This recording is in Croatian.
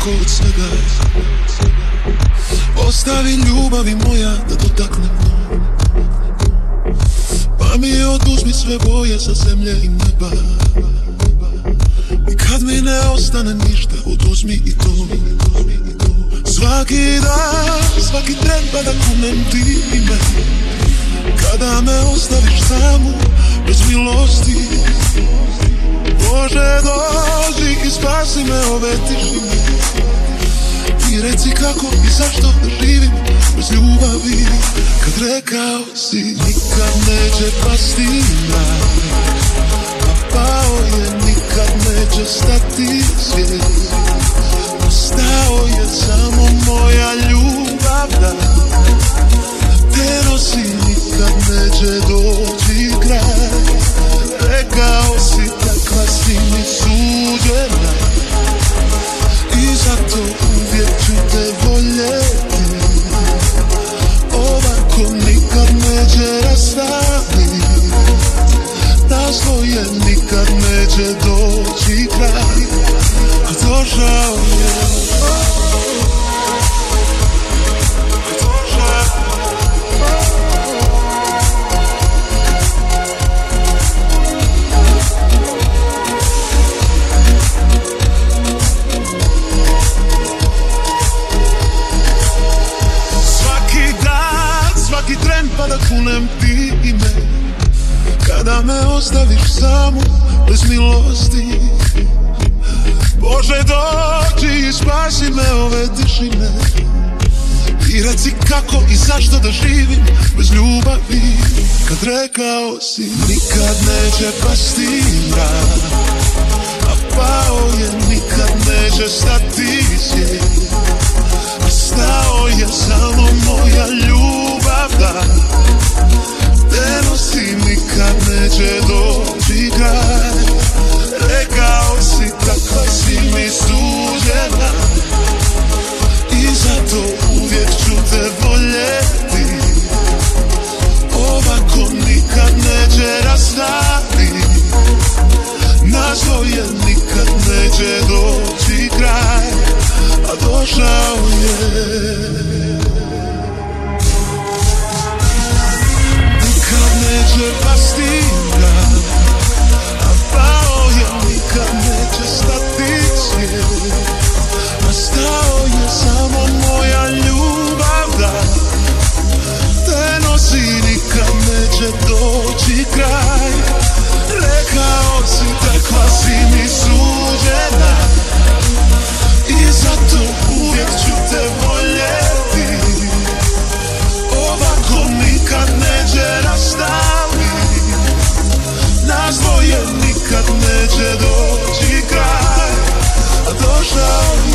daleko od svega. Ostavi ljubavi moja da dotakne dno. Pa mi je oduzmi sve boje sa zemlje i neba. I kad mi ne ostane ništa oduzmi i to. Svaki dan, svaki tren pa da kunem ti ime. Kada me ostaviš samu, bez milosti. Bože dođi i spasi me ove tišine I reci kako i zašto živim bez ljubavi. Kad rekao si nikad neće pasti mrak A pao je nikad neće stati svijet Nas dvoje nikad neće doći kraj A došao je. Svaki dan, svaki tren pa da kunem ti ime Kada me ostaviš samu, bez milosti. Bože dođi i spasi me ove tišine. I reci kako i zašto da živim bez ljubavi. Kad rekao si nikad neće pasti mrak A pao je nikad neće stati A nikad